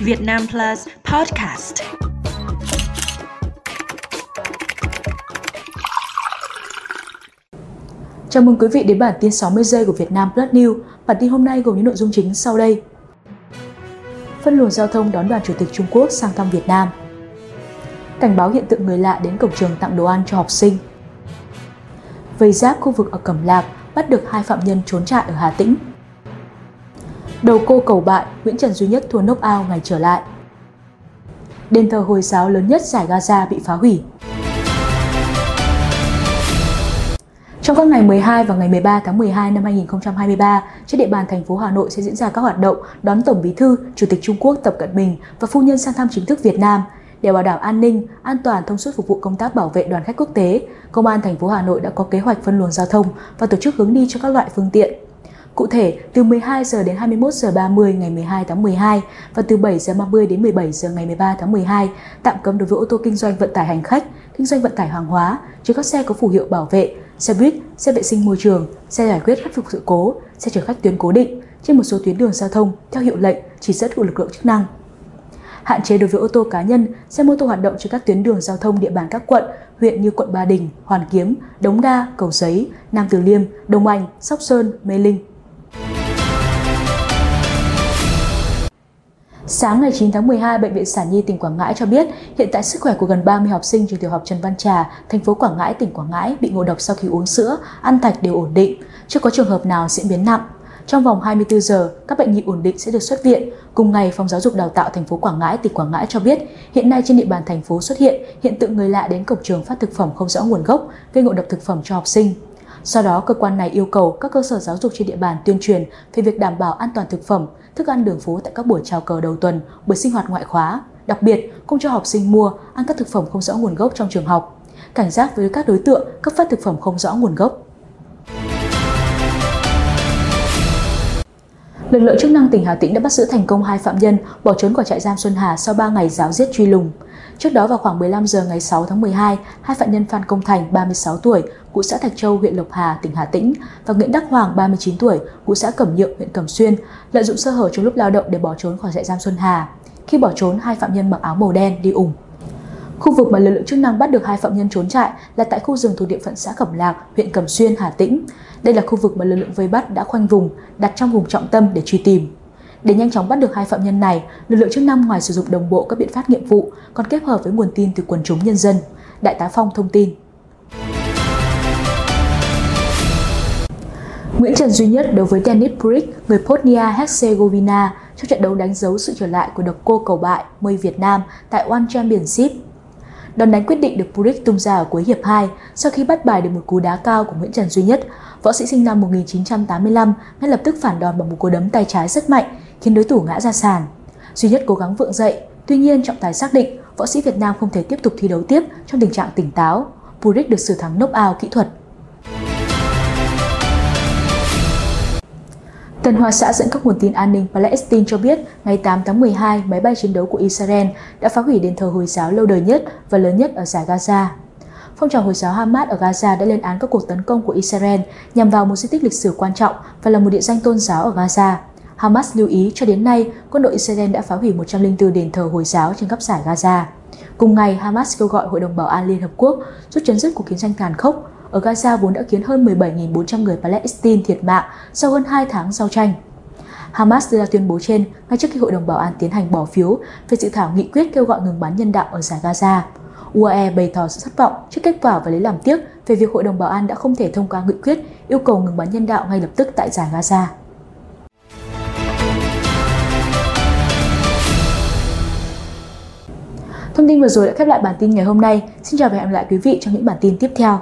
Việt Nam Plus Podcast. Chào mừng quý vị đến bản tin 60 giây của Việt Nam Plus News. Bản tin hôm nay gồm những nội dung chính sau đây. Phân luồng giao thông đón đoàn Chủ tịch Trung Quốc sang thăm Việt Nam. Cảnh báo hiện tượng người lạ đến cổng trường tặng đồ ăn cho học sinh. Vây giáp khu vực ở Cẩm Lạc bắt được hai phạm nhân trốn trại ở Hà Tĩnh. Đầu cô cầu bại, Nguyễn Trần Duy Nhất thua knock out ngày trở lại. Đền thờ Hồi giáo lớn nhất giải Gaza bị phá hủy. Trong các ngày 12 và ngày 13 tháng 12 năm 2023, trên địa bàn thành phố Hà Nội sẽ diễn ra các hoạt động đón Tổng Bí thư, Chủ tịch Trung Quốc Tập Cận Bình và phu nhân sang thăm chính thức Việt Nam. Để bảo đảm an ninh, an toàn thông suốt phục vụ công tác bảo vệ đoàn khách quốc tế, Công an thành phố Hà Nội đã có kế hoạch phân luồng giao thông và tổ chức hướng đi cho các loại phương tiện. Cụ thể, từ 12 giờ đến 21 giờ 30 ngày 12 tháng 12 và từ 7 giờ 30 đến 17 giờ ngày 13 tháng 12 tạm cấm đối với ô tô kinh doanh vận tải hành khách, kinh doanh vận tải hàng hóa, trừ các xe có phù hiệu bảo vệ, xe buýt, xe vệ sinh môi trường, xe giải quyết khắc phục sự cố, xe chở khách tuyến cố định trên một số tuyến đường giao thông theo hiệu lệnh chỉ dẫn của lực lượng chức năng. Hạn chế đối với ô tô cá nhân, xe mô tô hoạt động trên các tuyến đường giao thông địa bàn các quận, huyện như quận Ba Đình, Hoàn Kiếm, Đống Đa, Cầu Giấy, Nam Từ Liêm, Đông Anh, Sóc Sơn, Mê Linh. Sáng ngày 9 tháng 12, Bệnh viện Sản Nhi tỉnh Quảng Ngãi cho biết hiện tại sức khỏe của gần 30 học sinh trường tiểu học Trần Văn Trà, thành phố Quảng Ngãi, tỉnh Quảng Ngãi bị ngộ độc sau khi uống sữa, ăn thạch đều ổn định, chưa có trường hợp nào diễn biến nặng. Trong vòng 24 giờ, các bệnh nhi ổn định sẽ được xuất viện. Cùng ngày, Phòng Giáo dục Đào tạo thành phố Quảng Ngãi, tỉnh Quảng Ngãi cho biết, hiện nay trên địa bàn thành phố xuất hiện hiện tượng người lạ đến cổng trường phát thực phẩm không rõ nguồn gốc, gây ngộ độc thực phẩm cho học sinh. Do đó, cơ quan này yêu cầu các cơ sở giáo dục trên địa bàn tuyên truyền về việc đảm bảo an toàn thực phẩm, thức ăn đường phố tại các buổi chào cờ đầu tuần, buổi sinh hoạt ngoại khóa. Đặc biệt, không cho học sinh mua, ăn các thực phẩm không rõ nguồn gốc trong trường học. Cảnh giác với các đối tượng cấp phát thực phẩm không rõ nguồn gốc. Lực lượng chức năng tỉnh Hà Tĩnh đã bắt giữ thành công hai phạm nhân bỏ trốn khỏi trại giam Xuân Hà sau 3 ngày giáo giết truy lùng. Trước đó vào khoảng 15 giờ ngày 6 tháng 12, hai phạm nhân Phan Công Thành, 36 tuổi, ngụ xã Thạch Châu, huyện Lộc Hà, tỉnh Hà Tĩnh và Nguyễn Đắc Hoàng, 39 tuổi, ngụ xã Cẩm Nhượng, huyện Cẩm Xuyên, lợi dụng sơ hở trong lúc lao động để bỏ trốn khỏi trại giam Xuân Hà. Khi bỏ trốn, hai phạm nhân mặc áo màu đen đi ủng. Khu vực mà lực lượng chức năng bắt được hai phạm nhân trốn trại là tại khu rừng thuộc địa phận xã Cẩm Lạc, huyện Cẩm Xuyên, Hà Tĩnh. Đây là khu vực mà lực lượng vây bắt đã khoanh vùng, đặt trong vùng trọng tâm để truy tìm. Để nhanh chóng bắt được hai phạm nhân này, lực lượng chức năng ngoài sử dụng đồng bộ các biện pháp nghiệp vụ còn kết hợp với nguồn tin từ quần chúng nhân dân. Đại tá Phong thông tin. Nguyễn Trần Duy Nhất đối với Denis Brick, người Bosnia-Herzegovina trong trận đấu đánh dấu sự trở lại của độc cô cầu bại mây Việt Nam tại One Championship. Đòn đánh quyết định được Purik tung ra ở cuối hiệp 2 sau khi bắt bài được một cú đá cao của Nguyễn Trần Duy Nhất. Võ sĩ sinh năm 1985 ngay lập tức phản đòn bằng một cú đấm tay trái rất mạnh, khiến đối thủ ngã ra sàn. Duy Nhất cố gắng vượng dậy, tuy nhiên trọng tài xác định võ sĩ Việt Nam không thể tiếp tục thi đấu tiếp trong tình trạng tỉnh táo. Purik được xử thắng knock out kỹ thuật. Tân Hoa xã dẫn các nguồn tin an ninh Palestine cho biết ngày 8 tháng 12, máy bay chiến đấu của Israel đã phá hủy đền thờ Hồi giáo lâu đời nhất và lớn nhất ở giải Gaza. Phong trào Hồi giáo Hamas ở Gaza đã lên án các cuộc tấn công của Israel nhằm vào một di tích lịch sử quan trọng và là một địa danh tôn giáo ở Gaza. Hamas lưu ý cho đến nay, quân đội Israel đã phá hủy 104 đền thờ Hồi giáo trên khắp giải Gaza. Cùng ngày, Hamas kêu gọi Hội đồng Bảo an Liên Hợp Quốc rút chấm dứt cuộc chiến tranh tàn khốc ở Gaza vốn đã khiến hơn 17.400 người Palestine thiệt mạng sau hơn 2 tháng giao tranh. Hamas đưa ra tuyên bố trên ngay trước khi Hội đồng Bảo an tiến hành bỏ phiếu về dự thảo nghị quyết kêu gọi ngừng bắn nhân đạo ở giải Gaza. UAE bày tỏ sự thất vọng trước kết quả và lấy làm tiếc về việc Hội đồng Bảo an đã không thể thông qua nghị quyết yêu cầu ngừng bắn nhân đạo ngay lập tức tại giải Gaza. Thông tin vừa rồi đã khép lại bản tin ngày hôm nay. Xin chào và hẹn gặp lại quý vị trong những bản tin tiếp theo.